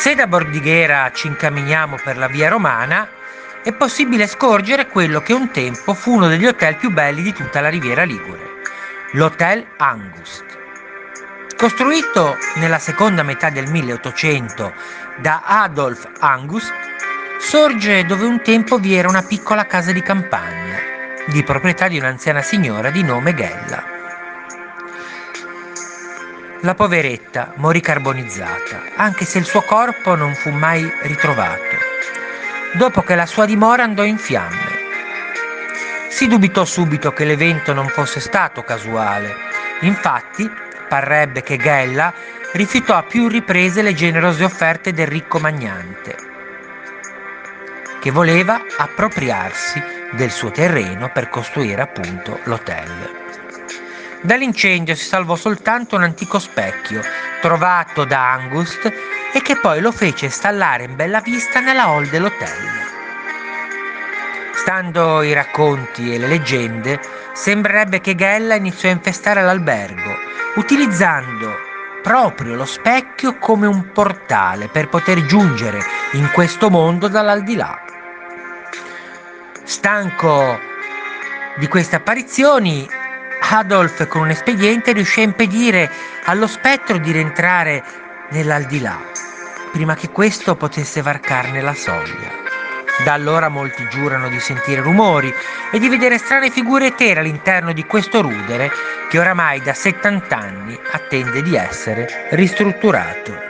Se da Bordighera ci incamminiamo per la via romana, è possibile scorgere quello che un tempo fu uno degli hotel più belli di tutta la riviera Ligure, l'Hotel Angust. Costruito nella seconda metà del 1800 da Adolf Angust, sorge dove un tempo vi era una piccola casa di campagna, di proprietà di un'anziana signora di nome Ghella. La poveretta morì carbonizzata, anche se il suo corpo non fu mai ritrovato, dopo che la sua dimora andò in fiamme. Si dubitò subito che l'evento non fosse stato casuale. Infatti, parrebbe che Ghella rifiutò a più riprese le generose offerte del ricco magnante, che voleva appropriarsi del suo terreno per costruire appunto l'hotel. Dall'incendio si salvò soltanto un antico specchio trovato da Angust e che poi lo fece installare in bella vista nella hall dell'hotel. Stando i racconti e le leggende, sembrerebbe che Gella iniziò a infestare l'albergo, utilizzando proprio lo specchio come un portale per poter giungere in questo mondo dall'aldilà. Stanco di queste apparizioni, Adolf con un espediente riuscì a impedire allo spettro di rientrare nell'aldilà, prima che questo potesse varcarne la soglia. Da allora molti giurano di sentire rumori e di vedere strane figure etere all'interno di questo rudere che oramai da 70 anni attende di essere ristrutturato.